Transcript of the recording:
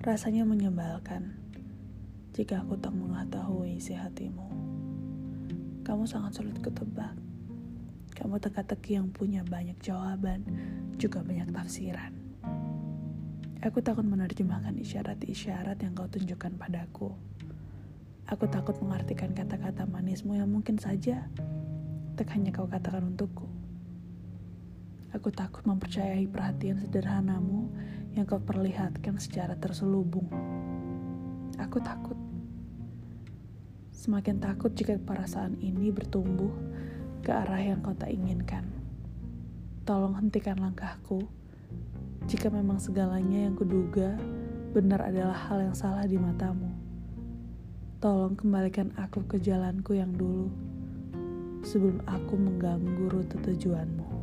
Rasanya menyebalkan jika aku tak mengetahui isi hatimu. Kamu sangat sulit ketebak. Kamu teka-teki yang punya banyak jawaban, juga banyak tafsiran. Aku takut menerjemahkan isyarat-isyarat yang kau tunjukkan padaku. Aku takut mengartikan kata-kata manismu yang mungkin saja tak hanya kau katakan untukku. Aku takut mempercayai perhatian sederhanamu yang kau perlihatkan secara terselubung. Aku takut. Semakin takut jika perasaan ini bertumbuh ke arah yang kau tak inginkan. Tolong hentikan langkahku jika memang segalanya yang kuduga benar adalah hal yang salah di matamu. Tolong kembalikan aku ke jalanku yang dulu sebelum aku mengganggu rute tujuanmu.